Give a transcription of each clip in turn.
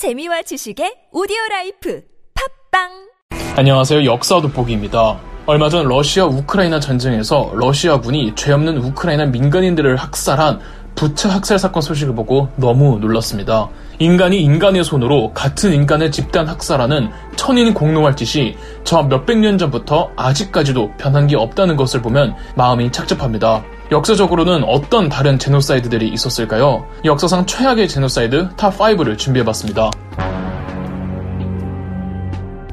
재미와 지식의 오디오 라이프 팟빵 안녕하세요. 역사 돋보기입니다. 얼마 전 러시아 우크라이나 전쟁에서 러시아군이 죄 없는 우크라이나 민간인들을 학살한 부차 학살 사건 소식을 보고 너무 놀랐습니다. 인간이 인간의 손으로 같은 인간을 집단 학살하는 천인 공노할 짓이 저 몇백 년 전부터 아직까지도 변한 게 없다는 것을 보면 마음이 착잡합니다. 역사적으로는 어떤 다른 제노사이드들이 있었을까요? 역사상 최악의 제노사이드 탑5를 준비해봤습니다.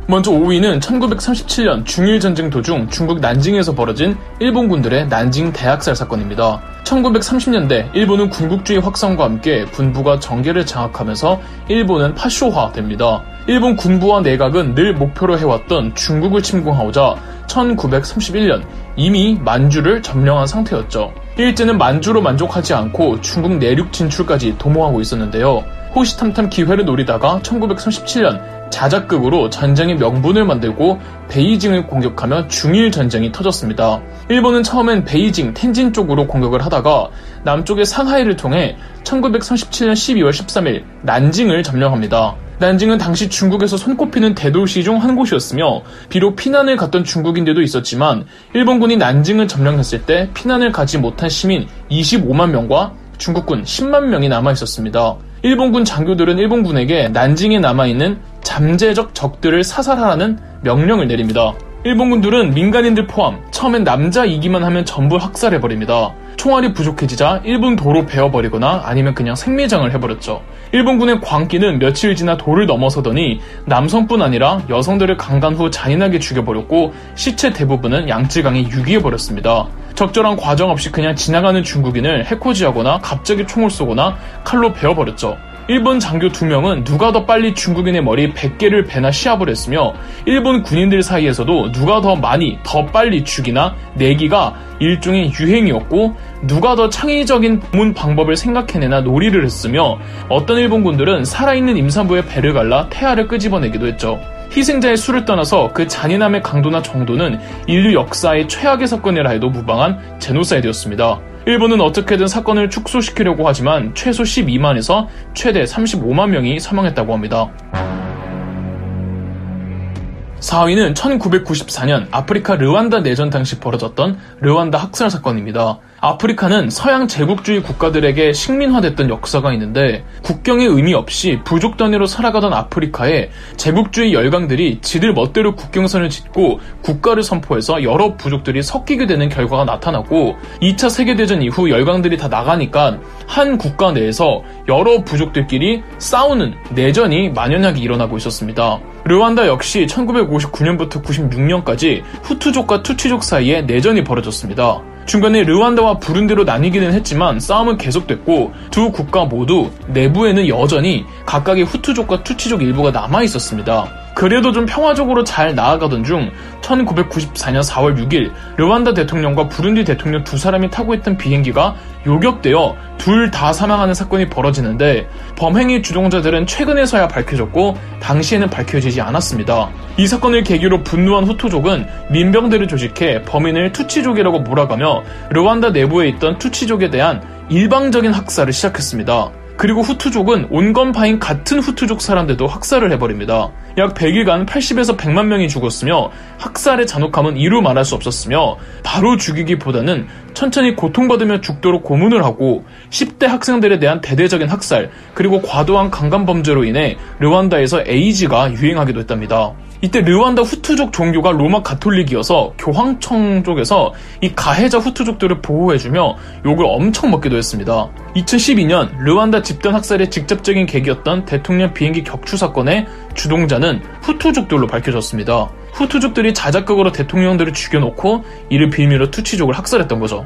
먼저 5위는 1937년 중일전쟁 도중 중국 난징에서 벌어진 일본군들의 난징 대학살 사건입니다. 1930년대 일본은 군국주의 확산과 함께 군부가 정계를 장악하면서 일본은 파쇼화됩니다. 일본 군부와 내각은 늘 목표로 해왔던 중국을 침공하고자 1931년 이미 만주를 점령한 상태였죠. 일제는 만주로 만족하지 않고 중국 내륙 진출까지 도모하고 있었는데요. 호시탐탐 기회를 노리다가 1937년 자작극으로 전쟁의 명분을 만들고 베이징을 공격하며 중일 전쟁이 터졌습니다. 일본은 처음엔 베이징, 텐진 쪽으로 공격을 하다가 남쪽의 상하이를 통해 1937년 12월 13일 난징을 점령합니다. 난징은 당시 중국에서 손꼽히는 대도시 중 한 곳이었으며 비록 피난을 갔던 중국인들도 있었지만 일본군이 난징을 점령했을 때 피난을 가지 못한 시민 25만 명과 중국군 10만 명이 남아 있었습니다. 일본군 장교들은 일본군에게 난징에 남아있는 잠재적 적들을 사살하라는 명령을 내립니다. 일본군들은 민간인들 포함 처음엔 남자 이기만 하면 전부 학살해버립니다. 총알이 부족해지자 일본 도로 베어버리거나 아니면 그냥 생매장을 해버렸죠. 일본군의 광기는 며칠 지나 도를 넘어서더니 남성뿐 아니라 여성들을 강간 후 잔인하게 죽여버렸고 시체 대부분은 양쯔강에 유기해버렸습니다. 적절한 과정 없이 그냥 지나가는 중국인을 해코지하거나 갑자기 총을 쏘거나 칼로 베어버렸죠. 일본 장교 두명은 누가 더 빨리 중국인의 머리 100개를 베나 시합을 했으며 일본 군인들 사이에서도 누가 더 많이 더 빨리 죽이나 내기가 일종의 유행이었고 누가 더 창의적인 문 방법을 생각해내나 놀이를 했으며 어떤 일본군들은 살아있는 임산부의 배를 갈라 태아를 끄집어내기도 했죠. 희생자의 수를 떠나서 그 잔인함의 강도나 정도는 인류 역사의 최악의 사건이라 해도 무방한 제노사이드였습니다. 일본은 어떻게든 사건을 축소시키려고 하지만 최소 12만에서 최대 35만 명이 사망했다고 합니다. 4위는 1994년 아프리카 르완다 내전 당시 벌어졌던 르완다 학살 사건입니다. 아프리카는 서양 제국주의 국가들에게 식민화됐던 역사가 있는데 국경의 의미 없이 부족 단위로 살아가던 아프리카에 제국주의 열강들이 지들 멋대로 국경선을 짓고 국가를 선포해서 여러 부족들이 섞이게 되는 결과가 나타났고 2차 세계대전 이후 열강들이 다 나가니까 한 국가 내에서 여러 부족들끼리 싸우는 내전이 만연하게 일어나고 있었습니다. 르완다 역시 1959년부터 96년까지 후투족과 투치족 사이에 내전이 벌어졌습니다. 중간에 르완다와 부룬디로 나뉘기는 했지만 싸움은 계속됐고 두 국가 모두 내부에는 여전히 각각의 후투족과 투치족 일부가 남아 있었습니다. 그래도 좀 평화적으로 잘 나아가던 중 1994년 4월 6일 르완다 대통령과 부룬디 대통령 두 사람이 타고 있던 비행기가 요격되어 둘 다 사망하는 사건이 벌어지는데 범행의 주동자들은 최근에서야 밝혀졌고 당시에는 밝혀지지 않았습니다. 이 사건을 계기로 분노한 후투족은 민병대를 조직해 범인을 투치족이라고 몰아가며 르완다 내부에 있던 투치족에 대한 일방적인 학살을 시작했습니다. 그리고 후투족은 온건파인 같은 후투족 사람들도 학살을 해버립니다. 약 100일간 80에서 100만 명이 죽었으며 학살의 잔혹함은 이루 말할 수 없었으며 바로 죽이기보다는 천천히 고통받으며 죽도록 고문을 하고 10대 학생들에 대한 대대적인 학살 그리고 과도한 강간범죄로 인해 르완다에서 에이즈가 유행하기도 했답니다. 이때 르완다 후투족 종교가 로마 가톨릭이어서 교황청 쪽에서 이 가해자 후투족들을 보호해주며 욕을 엄청 먹기도 했습니다. 2012년 르완다 집단 학살의 직접적인 계기였던 대통령 비행기 격추 사건의 주동자는 후투족들로 밝혀졌습니다. 후투족들이 자작극으로 대통령들을 죽여놓고 이를 빌미로 투치족을 학살했던 거죠.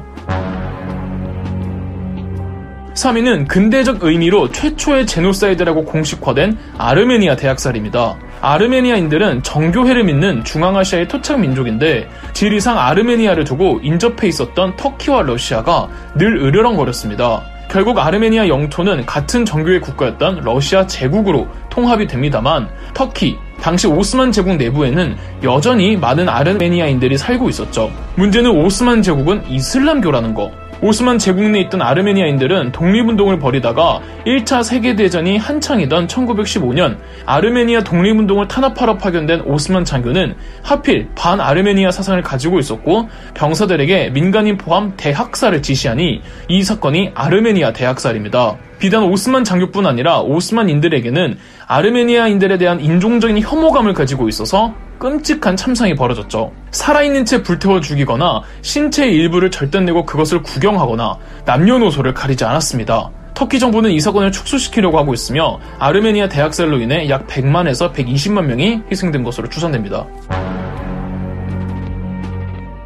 3위는 근대적 의미로 최초의 제노사이드라고 공식화된 아르메니아 대학살입니다. 아르메니아인들은 정교회를 믿는 중앙아시아의 토착 민족인데 지리상 아르메니아를 두고 인접해 있었던 터키와 러시아가 늘 으르렁거렸습니다. 결국 아르메니아 영토는 같은 정교회 국가였던 러시아 제국으로 통합이 됩니다만 터키, 당시 오스만 제국 내부에는 여전히 많은 아르메니아인들이 살고 있었죠. 문제는 오스만 제국은 이슬람교라는 거. 오스만 제국 내에 있던 아르메니아인들은 독립운동을 벌이다가 1차 세계대전이 한창이던 1915년 아르메니아 독립운동을 탄압하러 파견된 오스만 장교는 하필 반 아르메니아 사상을 가지고 있었고 병사들에게 민간인 포함 대학살을 지시하니 이 사건이 아르메니아 대학살입니다. 비단 오스만 장교뿐 아니라 오스만인들에게는 아르메니아인들에 대한 인종적인 혐오감을 가지고 있어서 끔찍한 참상이 벌어졌죠. 살아있는 채 불태워 죽이거나 신체의 일부를 절단내고 그것을 구경하거나 남녀노소를 가리지 않았습니다. 터키 정부는 이 사건을 축소시키려고 하고 있으며 아르메니아 대학살로 인해 약 100만에서 120만 명이 희생된 것으로 추산됩니다.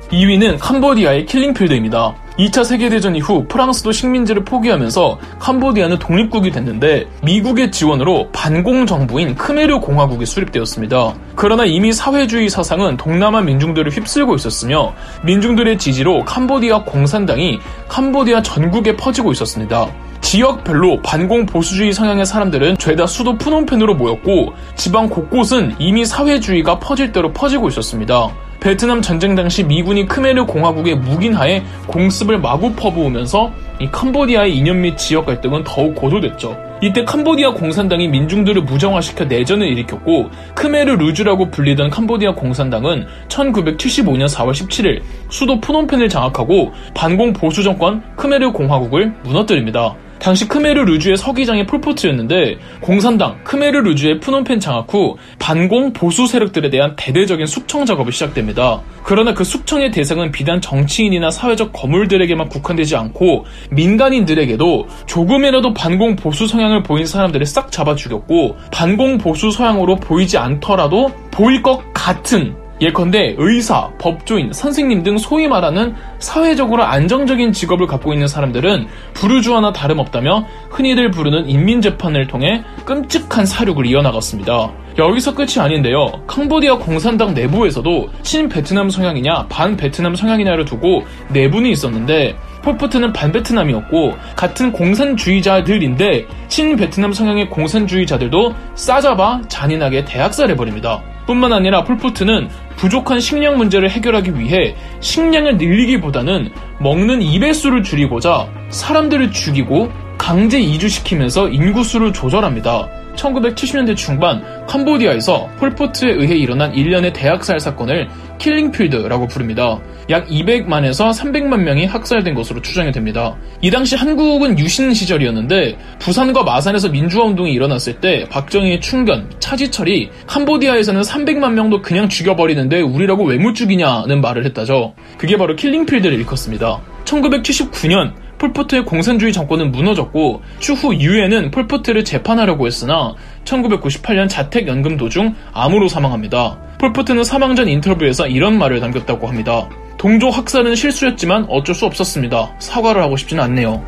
2위는 캄보디아의 킬링필드입니다. 2차 세계대전 이후 프랑스도 식민지를 포기하면서 캄보디아는 독립국이 됐는데 미국의 지원으로 반공 정부인 크메르 공화국이 수립되었습니다. 그러나 이미 사회주의 사상은 동남아 민중들을 휩쓸고 있었으며 민중들의 지지로 캄보디아 공산당이 캄보디아 전국에 퍼지고 있었습니다. 지역별로 반공 보수주의 성향의 사람들은 죄다 수도 푸놈펜으로 모였고 지방 곳곳은 이미 사회주의가 퍼질 대로 퍼지고 있었습니다. 베트남 전쟁 당시 미군이 크메르 공화국의 묵인하에 공습을 마구 퍼부으면서 이 캄보디아의 이념 및 지역 갈등은 더욱 고조됐죠. 이때 캄보디아 공산당이 민중들을 무정화시켜 내전을 일으켰고 크메르 루즈라고 불리던 캄보디아 공산당은 1975년 4월 17일 수도 프놈펜을 장악하고 반공 보수 정권 크메르 공화국을 무너뜨립니다. 당시 크메르 루주의 서기장이 폴포트였는데 공산당 크메르 루주의 프놈펜 장악 후 반공 보수 세력들에 대한 대대적인 숙청 작업이 시작됩니다. 그러나 그 숙청의 대상은 비단 정치인이나 사회적 거물들에게만 국한되지 않고 민간인들에게도 조금이라도 반공 보수 성향을 보인 사람들을 싹 잡아 죽였고 반공 보수 성향으로 보이지 않더라도 보일 것 같은 예컨대 의사, 법조인, 선생님 등 소위 말하는 사회적으로 안정적인 직업을 갖고 있는 사람들은 부르주아나 다름없다며 흔히들 부르는 인민재판을 통해 끔찍한 사륙을 이어나갔습니다. 여기서 끝이 아닌데요. 캄보디아 공산당 내부에서도 친 베트남 성향이냐 반 베트남 성향이냐를 두고 내분이 있었는데 폴포트는 반베트남이었고 같은 공산주의자들인데 친베트남 성향의 공산주의자들도 싸잡아 잔인하게 대학살해버립니다. 뿐만 아니라 폴포트는 부족한 식량 문제를 해결하기 위해 식량을 늘리기보다는 먹는 입의 수를 줄이고자 사람들을 죽이고 강제 이주시키면서 인구수를 조절합니다. 1970년대 중반 캄보디아에서 폴포트에 의해 일어난 일련의 대학살 사건을 킬링필드라고 부릅니다. 약 200만에서 300만 명이 학살된 것으로 추정이 됩니다. 이 당시 한국은 유신 시절이었는데 부산과 마산에서 민주화 운동이 일어났을 때 박정희의 충견, 차지철이 캄보디아에서는 300만 명도 그냥 죽여버리는데 우리라고 왜 못 죽이냐는 말을 했다죠. 그게 바로 킬링필드를 일컫습니다. 1979년 폴포트의 공산주의 정권은 무너졌고 추후 유엔은 폴포트를 재판하려고 했으나 1998년 자택 연금 도중 암으로 사망합니다. 폴포트는 사망 전 인터뷰에서 이런 말을 남겼다고 합니다. 동족 학살은 실수였지만 어쩔 수 없었습니다. 사과를 하고 싶지는 않네요.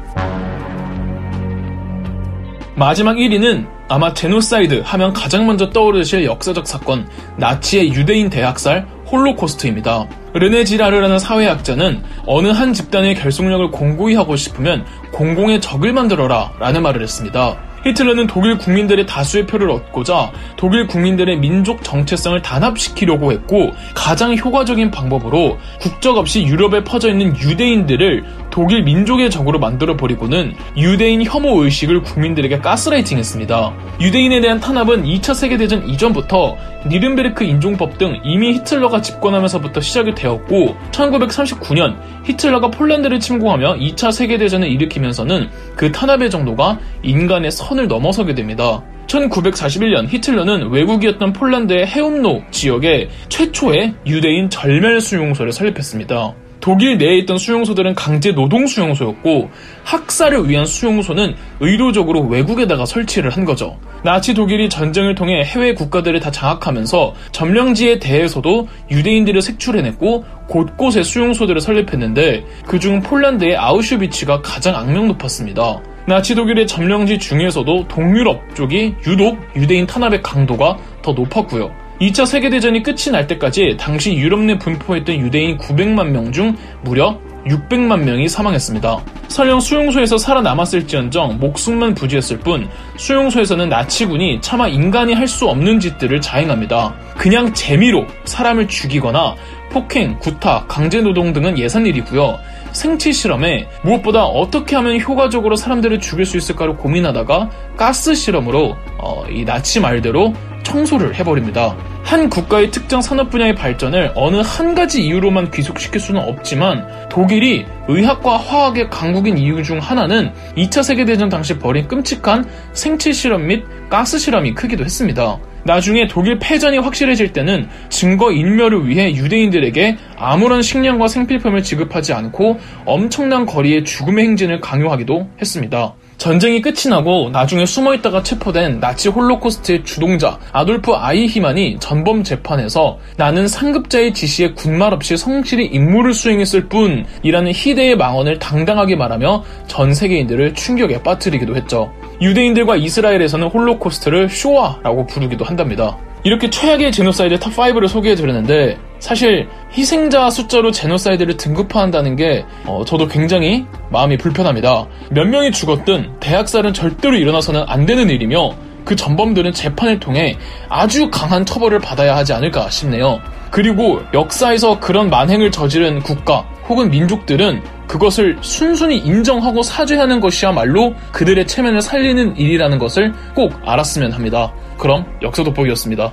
마지막 1위는 아마 제노사이드 하면 가장 먼저 떠오르실 역사적 사건 나치의 유대인 대학살 홀로코스트입니다. 르네 지라르라는 사회학자는 어느 한 집단의 결속력을 공고히 하고 싶으면 공공의 적을 만들어라 라는 말을 했습니다. 히틀러는 독일 국민들의 다수의 표를 얻고자 독일 국민들의 민족 정체성을 단합시키려고 했고 가장 효과적인 방법으로 국적 없이 유럽에 퍼져 있는 유대인들을 독일 민족의 적으로 만들어 버리고는 유대인 혐오 의식을 국민들에게 가스라이팅했습니다. 유대인에 대한 탄압은 2차 세계대전 이전부터 니른베르크 인종법 등 이미 히틀러가 집권하면서부터 시작이 되었고 1939년 히틀러가 폴란드를 침공하며 2차 세계대전을 일으키면서는 그 탄압의 정도가 인간의 선을 넘어서게 됩니다. 1941년 히틀러는 외국이었던 폴란드의 해움로 지역에 최초의 유대인 절멸 수용소를 설립했습니다. 독일 내에 있던 수용소들은 강제 노동 수용소였고 학살을 위한 수용소는 의도적으로 외국에다가 설치를 한 거죠. 나치 독일이 전쟁을 통해 해외 국가들을 다 장악하면서 점령지에 대해서도 유대인들을 색출해냈고 곳곳에 수용소들을 설립했는데 그중 폴란드의 아우슈비츠가 가장 악명 높았습니다. 나치 독일의 점령지 중에서도 동유럽 쪽이 유독 유대인 탄압의 강도가 더 높았고요. 2차 세계대전이 끝이 날 때까지 당시 유럽 내 분포했던 유대인 900만 명 중 무려 600만 명이 사망했습니다. 설령 수용소에서 살아남았을지언정 목숨만 부지했을 뿐 수용소에서는 나치군이 차마 인간이 할 수 없는 짓들을 자행합니다. 그냥 재미로 사람을 죽이거나 폭행, 구타, 강제노동 등은 예산일이고요. 생체 실험에 무엇보다 어떻게 하면 효과적으로 사람들을 죽일 수 있을까를 고민하다가 가스 실험으로 어, 이 나치 말대로 청소를 해버립니다. 한 국가의 특정 산업 분야의 발전을 어느 한 가지 이유로만 귀속시킬 수는 없지만 독일이 의학과 화학의 강국인 이유 중 하나는 2차 세계대전 당시 벌인 끔찍한 생체 실험 및 가스 실험이 크기도 했습니다. 나중에 독일 패전이 확실해질 때는 증거 인멸을 위해 유대인들에게 아무런 식량과 생필품을 지급하지 않고 엄청난 거리의 죽음의 행진을 강요하기도 했습니다. 전쟁이 끝이 나고 나중에 숨어 있다가 체포된 나치 홀로코스트의 주동자 아돌프 아이히만이 전범 재판에서 나는 상급자의 지시에 군말 없이 성실히 임무를 수행했을 뿐이라는 희대의 망언을 당당하게 말하며 전 세계인들을 충격에 빠뜨리기도 했죠. 유대인들과 이스라엘에서는 홀로코스트를 쇼아라고 부르기도 한답니다. 이렇게 최악의 제노사이드 탑5를 소개해드렸는데 사실 희생자 숫자로 제노사이드를 등급화한다는 게 어, 저도 굉장히 마음이 불편합니다. 몇 명이 죽었든 대학살은 절대로 일어나서는 안 되는 일이며 그 전범들은 재판을 통해 아주 강한 처벌을 받아야 하지 않을까 싶네요. 그리고 역사에서 그런 만행을 저지른 국가 혹은 민족들은 그것을 순순히 인정하고 사죄하는 것이야말로 그들의 체면을 살리는 일이라는 것을 꼭 알았으면 합니다. 그럼 역사 돋보기였습니다.